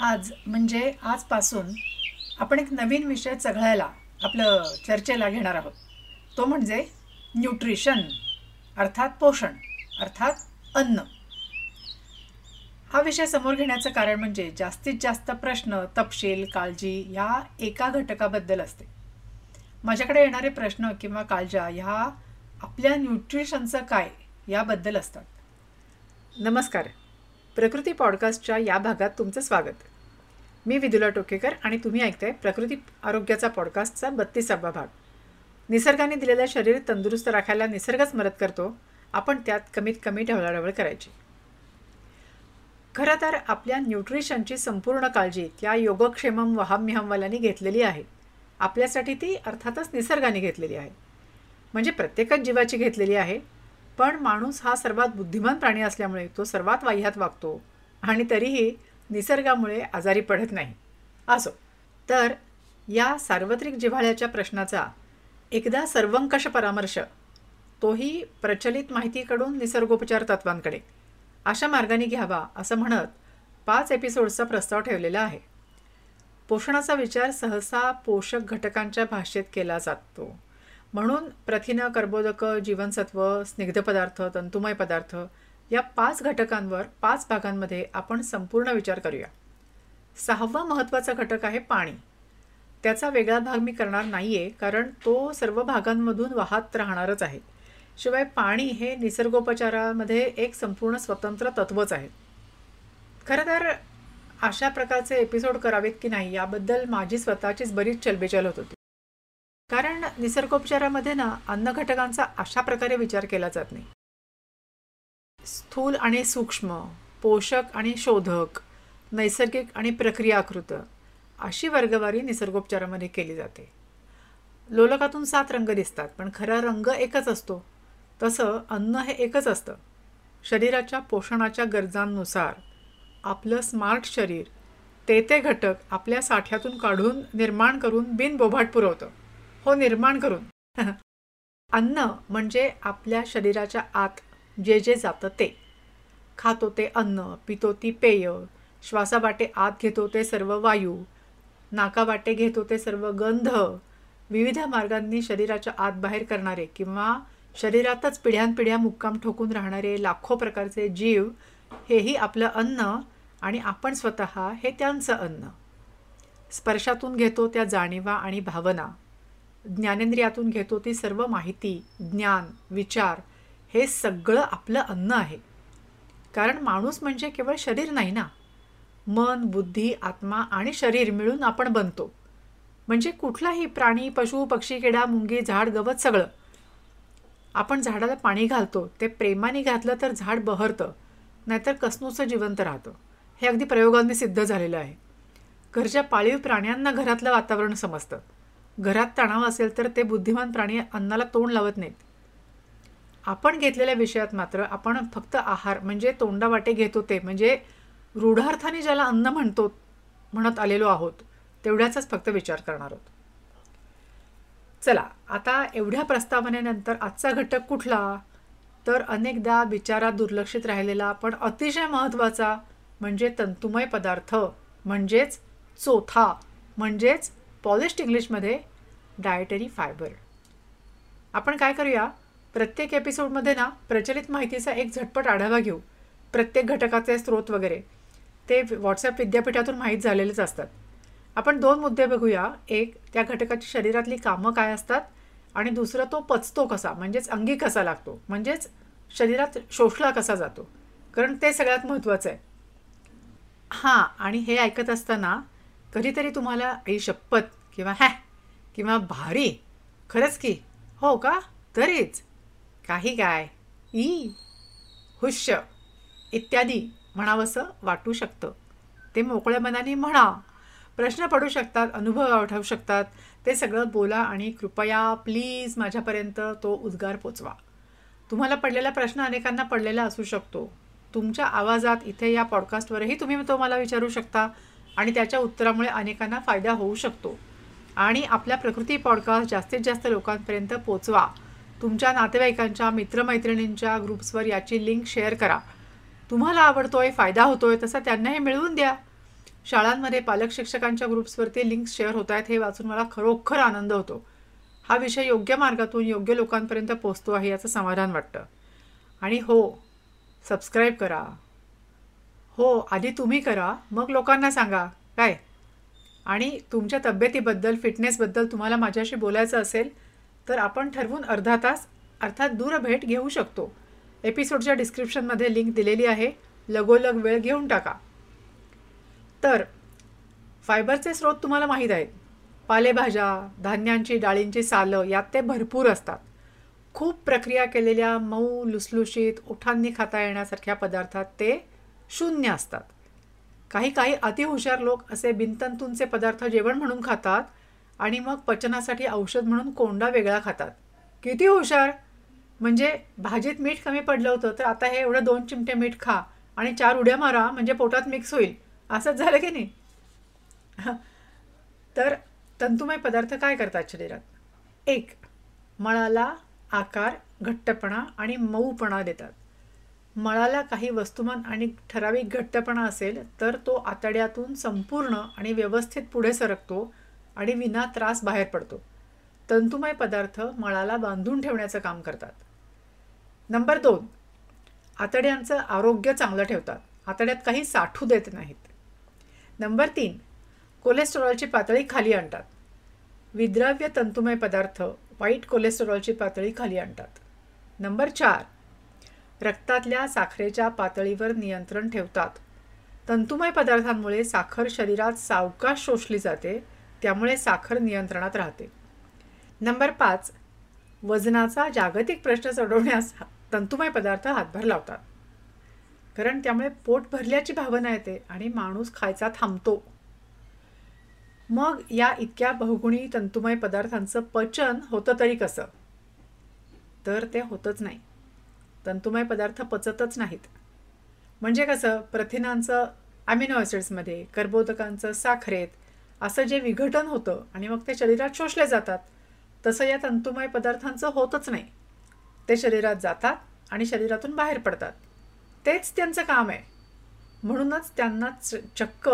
आज म्हणजे आजपासून आपण एक नवीन विषय चघळायला आपलं चर्चेला घेणार आहोत. तो म्हणजे न्यूट्रिशन अर्थात पोषण अर्थात अन्न. हा विषय समोर घेण्याचं कारण म्हणजे जास्तीत जास्त प्रश्न तपशील काळजी ह्या एका घटकाबद्दल असते. माझ्याकडे येणारे प्रश्न किंवा काळजा ह्या आपल्या न्यूट्रिशनचं काय याबद्दल असतात. नमस्कार. प्रकृती पॉडकास्टच्या या भागात तुमचं स्वागत. मी विदुला टोकेकर आणि तुम्ही ऐकताय प्रकृती आरोग्याचा पॉडकास्टचा बत्तीसावा भाग. निसर्गाने दिलेलं शरीर तंदुरुस्त राखायला निसर्गच मदत करतो आपण त्यात कमीत कमी ढवळाढवळ करायची. खरं तर आपल्या न्यूट्रिशनची संपूर्ण काळजी त्या योगक्षेमम वहाम्यहमवाल्यांनी घेतलेली आहे. आपल्यासाठी ती अर्थातच निसर्गाने घेतलेली आहे. म्हणजे प्रत्येकच जीवाची घेतलेली आहे. पण माणूस हा सर्वात बुद्धिमान प्राणी असल्यामुळे तो सर्वात वाह्यात वागतो आणि तरीही निसर्गामुळे आजारी पडत नाही. असो. तर या सार्वत्रिक जिव्हाळ्याच्या प्रश्नाचा एकदा सर्वंकष परामर्श तोही प्रचलित माहितीकडून निसर्गोपचार तत्वांकडे. अशा मार्गाने घ्यावा असं म्हणत पाच एपिसोडचा प्रस्ताव ठेवलेला आहे. पोषणाचा विचार सहसा पोषक घटकांच्या भाषेत केला जातो. म्हणून प्रथिनं कर्बोदकं जीवनसत्व स्निग्ध पदार्थ तंतुमय पदार्थ या पाच घटकांवर पाच भागांमध्ये आपण संपूर्ण विचार करूया. सहावा महत्त्वाचा घटक आहे पाणी. त्याचा वेगळा भाग मी करणार नाही आहे कारण तो सर्व भागांमधून वाहत राहणारच आहे. शिवाय पाणी हे निसर्गोपचारामध्ये एक संपूर्ण स्वतंत्र तत्वच आहे. खरं तर अशा प्रकारचे एपिसोड करावेत की नाही याबद्दल माझी स्वतःचीच बरीच चलबिचल होत होती. कारण निसर्गोपचारामध्ये ना अन्न घटकांचा अशा प्रकारे विचार केला जात नाही. स्थूल आणि सूक्ष्म पोषक आणि शोधक नैसर्गिक आणि प्रक्रियाकृत अशी वर्गवारी निसर्गोपचारामध्ये केली जाते. लोलकातून सात रंग दिसतात पण खरा रंग एकच असतो. तसं अन्न हे एकच असतं. शरीराच्या पोषणाच्या गरजांनुसार आपलं स्मार्ट शरीर ते ते घटक आपल्या साठ्यातून काढून निर्माण करून बिनबोभाट पुरवतं. हो निर्माण करून. अन्न म्हणजे आपल्या शरीराच्या आत जे जे जातं ते. खातो ते अन्न पितो ती पेय श्वासावाटे आत घेतो ते सर्व वायू नाकावाटे घेतो ते सर्व गंध. विविध मार्गांनी शरीराच्या आत बाहेर करणारे किंवा शरीरातच पिढ्यानपिढ्या मुक्काम ठोकून राहणारे लाखो प्रकारचे जीव हेही आपलं अन्न आणि आपण स्वतः हे त्यांचं अन्न. स्पर्शातून घेतो त्या जाणीवा आणि भावना. ज्ञानेंद्रियातून घेतो ती सर्व माहिती ज्ञान विचार हे सगळं आपलं अन्न आहे. कारण माणूस म्हणजे केवळ शरीर नाही ना? मन बुद्धी आत्मा आणि शरीर मिळून आपण बनतो. म्हणजे कुठलाही प्राणी पशु पक्षी किडा मुंगी झाड गवत सगळं. आपण झाडाला पाणी घालतो ते प्रेमाने घातलं तर झाड बहरतं नाहीतर कसनूचं जिवंत राहतं. हे अगदी प्रयोगांनी सिद्ध झालेलं आहे. घरच्या पाळीव प्राण्यांना घरातलं वातावरण समजतं. घरात तणाव असेल तर ते बुद्धिमान प्राणी अन्नाला तोंड लावत नाहीत. आपण घेतलेल्या विषयात मात्र आपण फक्त आहार म्हणजे तोंडावाटे घेत होते म्हणजे रूढार्थाने ज्याला अन्न म्हणतो म्हणत आलेलो आहोत तेवढ्याचाच फक्त विचार करणार आहोत. चला आता एवढ्या प्रस्तावनेनंतर आजचा घटक कुठला? तर अनेकदा विचारात दुर्लक्षित राहिलेला पण अतिशय महत्त्वाचा म्हणजे तंतुमय पदार्थ म्हणजेच चोथा म्हणजेच पॉलिश्ड इंग्लिशमध्ये डायटरी फायबर आपण काय करूया? प्रत्येक एपिसोडमध्ये ना प्रचलित माहितीचा एक झटपट आढावा घेऊ. प्रत्येक घटकाचे स्रोत वगैरे. ते व्हॉट्सॲप विद्यापीठातून माहीत झालेलेच असतात. आपण दोन मुद्दे बघूया. एक त्या घटकाची शरीरातली कामं काय असतात? आणि दुसरं तो पचतो कसा? म्हणजेच अंगी कसा लागतो? म्हणजेच शरीरात शोषला कसा जातो? कारण ते सगळ्यात महत्त्वाचं आहे. हां आणि हे ऐकत असताना कधीतरी तुम्हाला आई शपथ किंवा हॅ किंवा भारी खरंच की? हो का? तरीच. काही काय? ई हुश्य इत्यादी म्हणावंसं वाटू शकतं. ते मोकळ्या मनाने म्हणा. प्रश्न पडू शकतात अनुभव आठवू शकतात. ते सगळं बोला आणि कृपया प्लीज माझ्यापर्यंत तो उद्गार पोचवा. तुम्हाला पडलेला प्रश्न अनेकांना पडलेला असू शकतो. तुमच्या आवाजात इथे या पॉडकास्टवरही तुम्ही तो मला विचारू शकता. आणि त्याच्या उत्तरामुळे अनेकांना फायदा होऊ शकतो. आणि आपल्या प्रकृती पॉडकास्ट जास्तीत जास्त लोकांपर्यंत पोचवा. तुमच्या नातेवाईकांच्या मित्रमैत्रिणींच्या ग्रुप्सवर याची लिंक शेअर करा. तुम्हाला आवडतोय फायदा होतोय तसा त्यांनाही मिळवून द्या. शाळांमध्ये पालक शिक्षकांच्या ग्रुप्सवरती लिंक्स शेअर होत आहेत हे वाचून मला खरोखर आनंद होतो. हा विषय योग्य मार्गातून योग्य लोकांपर्यंत पोचतो आहे याचं समाधान वाटतं. आणि हो सबस्क्राईब करा. हो आधी तुम्ही करा मग लोकांना सांगा. काय? आणि तुमच्या तब्येतीबद्दल फिटनेसबद्दल तुम्हाला माझ्याशी बोलायचं असेल तर आपण ठरवून अर्धा तास अर्थात दूरभेट घेऊ शकतो. एपिसोडच्या डिस्क्रिप्शनमध्ये लिंक दिलेली आहे. लगोलग वेळ घेऊन टाका. तर फायबरचे स्रोत तुम्हाला माहीत आहेत. पालेभाज्या धान्यांची डाळींची सालं यात ते भरपूर असतात. खूप प्रक्रिया केलेल्या मऊ लुसलुशीत ओठांनी खाता येण्यासारख्या पदार्थात ते शून्य असतात. काही काही अतिहुशार लोक असे बिनतंतूंचे पदार्थ जेवण म्हणून खातात आणि मग पचनासाठी औषध म्हणून कोंडा वेगळा खातात. किती हुशार! म्हणजे भाजीत मीठ कमी पडलं होतं तर आता हे एवढं दोन चिमटे मीठ खा आणि चार उड्या मारा म्हणजे पोटात मिक्स होईल. असंच झालं की नाही? तर तंतुमय पदार्थ काय करतात शरीरात? एक मळाला आकार घट्टपणा आणि मऊपणा देतात. मळाला काही वस्तुमान आणि ठराविक घट्टपणा असेल तर तो आतड्यातून संपूर्ण आणि व्यवस्थित पुढे सरकतो आणि विना त्रास बाहेर पडतो. तंतुमय पदार्थ मळाला बांधून ठेवण्याचं काम करतात. नंबर दोन. आतड्यांचं आरोग्य चांगलं ठेवतात. आतड्यात काही साठू देत नाहीत. नंबर तीन. कोलेस्ट्रॉलची पातळी खाली आणतात. विद्राव्य तंतुमय पदार्थ वाईट कोलेस्टेरॉलची पातळी खाली आणतात. नंबर चार. रक्तातल्या साखरेच्या पातळीवर नियंत्रण ठेवतात. तंतुमय पदार्थांमुळे साखर शरीरात सावकाश शोषली जाते त्यामुळे साखर नियंत्रणात राहते. नंबर पाच वजनाचा जागतिक प्रश्न सोडवण्यास तंतुमय पदार्थ हातभार लावतात. कारण त्यामुळे पोट भरल्याची भावना येते आणि माणूस खायचा थांबतो. मग या इतक्या बहुगुणी तंतुमय पदार्थांचं पचन होतं तरी कसं? तर ते होतच नाही. तंतुमय पदार्थ पचतच नाहीत. म्हणजे कसं? प्रथिनांचं अमिनो ॲसिड्समध्ये कर्बोदकांचं साखरेत असं जे विघटन होतं आणि मग ते शरीरात शोषले जातात तसं या तंतुमय पदार्थांचं होतच नाही. ते शरीरात जातात आणि शरीरातून बाहेर पडतात. तेच त्यांचं काम आहे. म्हणूनच त्यांना च चक्क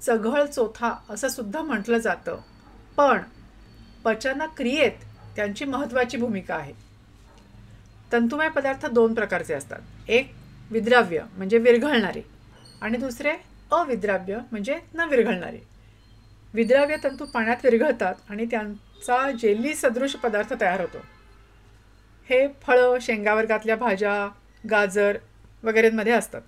चघळ चोथा असं सुद्धा म्हटलं जातं. पण पचनक्रियेत त्यांची महत्त्वाची भूमिका आहे. तंतुमय पदार्थ दोन प्रकारचे असतात. एक विद्राव्य म्हणजे विरघळणारे आणि दुसरे अविद्राव्य म्हणजे न विरघळणारे. विद्राव्य तंतू पाण्यात विरघळतात आणि त्यांचा जेली सदृश पदार्थ तयार होतो. हे फळं शेंगावर्गातल्या भाज्या गाजर वगैरेमध्ये असतात.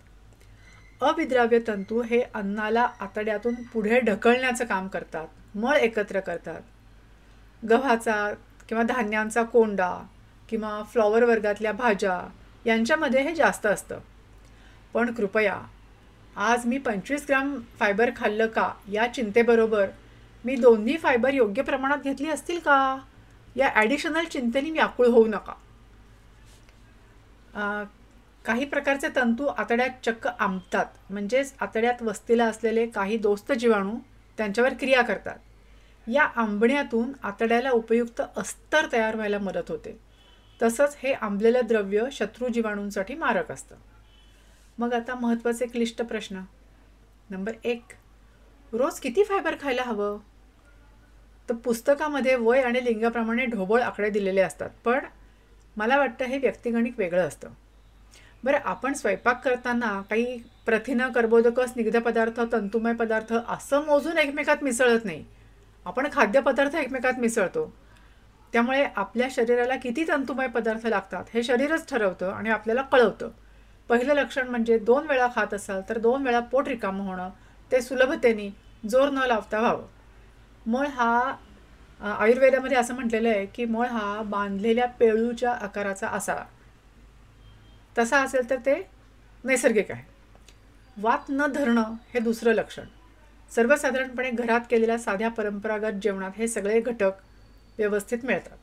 अविद्राव्य तंतू हे अन्नाला आतड्यातून पुढे ढकलण्याचं काम करतात मळ एकत्र करतात. गव्हाचा किंवा धान्यांचा कोंडा किंवा फ्लॉवर वर्गातल्या भाज्या यांच्यामध्ये हे जास्त असतं. पण कृपया आज मी पंचवीस ग्राम फायबर खाल्लं का या चिंतेबरोबर मी दोन्ही फायबर योग्य प्रमाणात घेतली असतील का? या ॲडिशनल चिंतेने व्याकुळ होऊ नका. काही प्रकारचे तंतू आतड्यात चक्क आंबतात. म्हणजेच आतड्यात वस्तीला असलेले काही दोस्त जीवाणू त्यांच्यावर क्रिया करतात. या आंबण्यातून आतड्याला उपयुक्त अस्तर तयार व्हायला मदत होते. तसंच हे आंबलेलं द्रव्य शत्रू जीवाणूंसाठी मारक असतं. मग आता महत्त्वाचे क्लिष्ट प्रश्न. नंबर एक रोज किती फायबर खायला हवं? तर पुस्तकामध्ये वय आणि लिंगाप्रमाणे ढोबळ आकडे दिलेले असतात पण मला वाटतं हे व्यक्तिगणिक वेगळं असतं. बरं आपण स्वयंपाक करताना काही प्रथिनं कर्बोदक स्निग्ध पदार्थ तंतुमय पदार्थ असं मोजून एकमेकात मिसळत नाही. आपण खाद्यपदार्थ एकमेकात मिसळतो. त्यामुळे आपल्या शरीराला किती तंतुमय पदार्थ लागतात हे शरीरच ठरवतं आणि आपल्याला कळवतं. पहिलं लक्षण म्हणजे दोन वेळा खात असाल तर दोन वेळा पोट रिकामं होणं ते सुलभतेने जोर न लावता व्हावं. मळ हा आयुर्वेदामध्ये असं म्हटलेलं आहे की मळ हा बांधलेल्या पेळूच्या आकाराचा असावा. तसा असेल तर ते नैसर्गिक आहे. वात न धरणं हे दुसरं लक्षण. सर्वसाधारणपणे घरात केलेल्या साध्या परंपरागत जेवणात हे सगळे घटक व्यवस्थित मिळतात.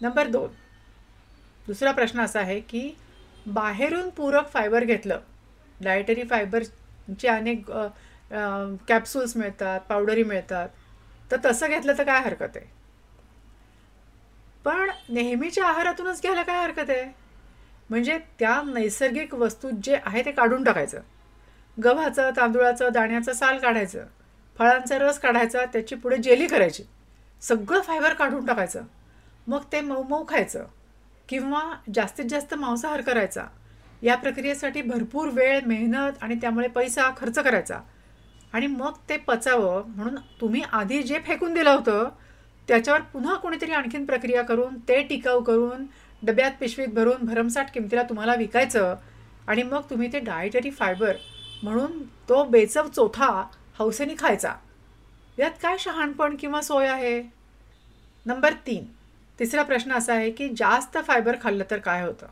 नंबर दोन. दुसरा प्रश्न असा आहे की बाहेरून पूरक फायबर घेतलं डायटरी फायबरचे अनेक कॅप्सूल्स मिळतात पावडरी मिळतात तर तसं घेतलं तर काय हरकत आहे? पण नेहमीच्या आहारातूनच घ्यायला काय हरकत आहे? म्हणजे त्या नैसर्गिक वस्तू जे आहे ते काढून टाकायचं. गव्हाचं तांदूळाचं दाण्याचं साल काढायचं फळांचा रस काढायचा त्याची पुढे जेली करायची. सगळं फायबर काढून टाकायचं. मग ते मऊ मऊ खायचं. किंवा जास्तीत जास्त मांसाहार करायचा. या प्रक्रियेसाठी भरपूर वेळ मेहनत आणि त्यामुळे पैसा खर्च करायचा. आणि मग ते पचावं म्हणून तुम्ही आधी जे फेकून दिलं होतं त्याच्यावर पुन्हा कोणीतरी आणखीन प्रक्रिया करून ते टिकाऊ करून डब्यात पिशवीत भरून भरमसाठ किमतीला तुम्हाला विकायचं आणि मग तुम्ही ते डायटरी फायबर म्हणून तो बेचव चोथा हौसेने खायचा. यात काय शहाणपण किंवा सोय आहे? नंबर तीन. तिसरा प्रश्न असा आहे की जास्त फायबर खाल्लं तर काय होतं?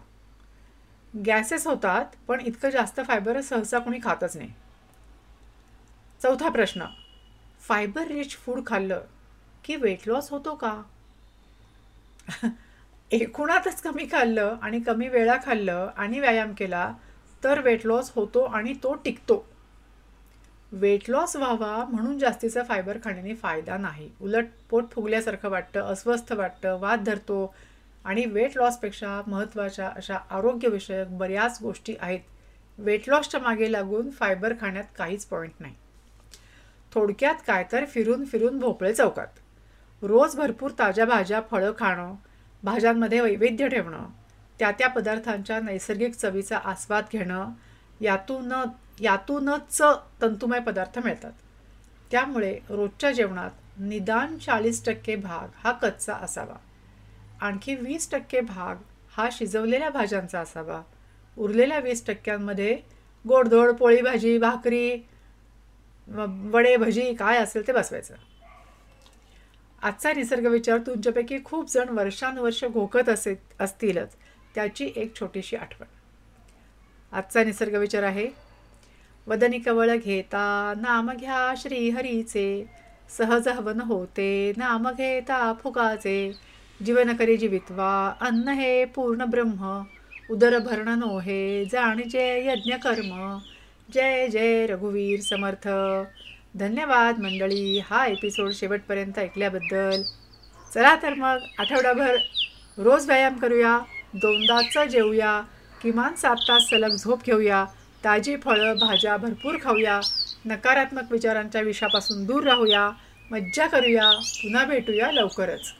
गॅसेस होतात पण इतकं जास्त फायबर सहसा कोणी खातच नाही. चौथा प्रश्न. फायबर रिच फूड खाल्लं की वेट लॉस होतो का? एकूणातच कमी खाल्लं आणि कमी वेळा खाल्लं आणि व्यायाम केला तर वेट लॉस होतो आणि तो टिकतो. वेट लॉस व्हावा म्हणून जास्तीचा फायबर खाण्याने फायदा नाही. उलट पोट फुगल्यासारखं वाटतं अस्वस्थ वाटतं वाद धरतो आणि वेट लॉसपेक्षा महत्त्वाच्या अशा आरोग्यविषयक बऱ्याच गोष्टी आहेत. वेट लॉसच्या मागे लागून फायबर खाण्यात काहीच पॉईंट नाही. थोडक्यात काय तर फिरून फिरून भोपळे चौकात. रोज भरपूर ताज्या भाज्या फळं खाणं भाज्यांमध्ये वैविध्य ठेवणं त्या त्या पदार्थांच्या नैसर्गिक चवीचा आस्वाद घेणं यातून यातूनच तंतुमय पदार्थ मिळतात. त्यामुळे रोजच्या जेवणात निदान चाळीस टक्के भाग हा कच्चा असावा. आणखी वीस टक्के भाग हा शिजवलेल्या भाज्यांचा असावा. उरलेल्या वीस टक्क्यांमध्ये गोडधोड पोळी भाजी भाकरी वडे भजी काय असेल ते बसवायचं. आजचा निसर्ग विचार तुमच्यापैकी खूप जण वर्षानुवर्ष घोकत असे असतीलच त्याची एक छोटीशी आठवण. आजचा निसर्ग विचार आहे वदनी कवळ घेता नाम घ्या श्रीहरीचे. सहज हवन होते नाम घेता फुगाचे. जीवन करी जीवित्वा अन्न हे पूर्ण ब्रह्म. उदर भरण नोहे जाणजे यज्ञ कर्म. जय जय रघुवीर समर्थ. धन्यवाद मंडळी हा एपिसोड शेवटपर्यंत ऐकल्याबद्दल. चला तर मग आठवडाभर रोज व्यायाम करूया दोनदाचं जेवूया किमान सात तास सलग झोप घेऊया. ताजी फळं भाज्या भरपूर खाऊया. नकारात्मक विचारांच्या विषापासून दूर राहूया. मज्जा करूया. पुन्हा भेटूया लवकरच.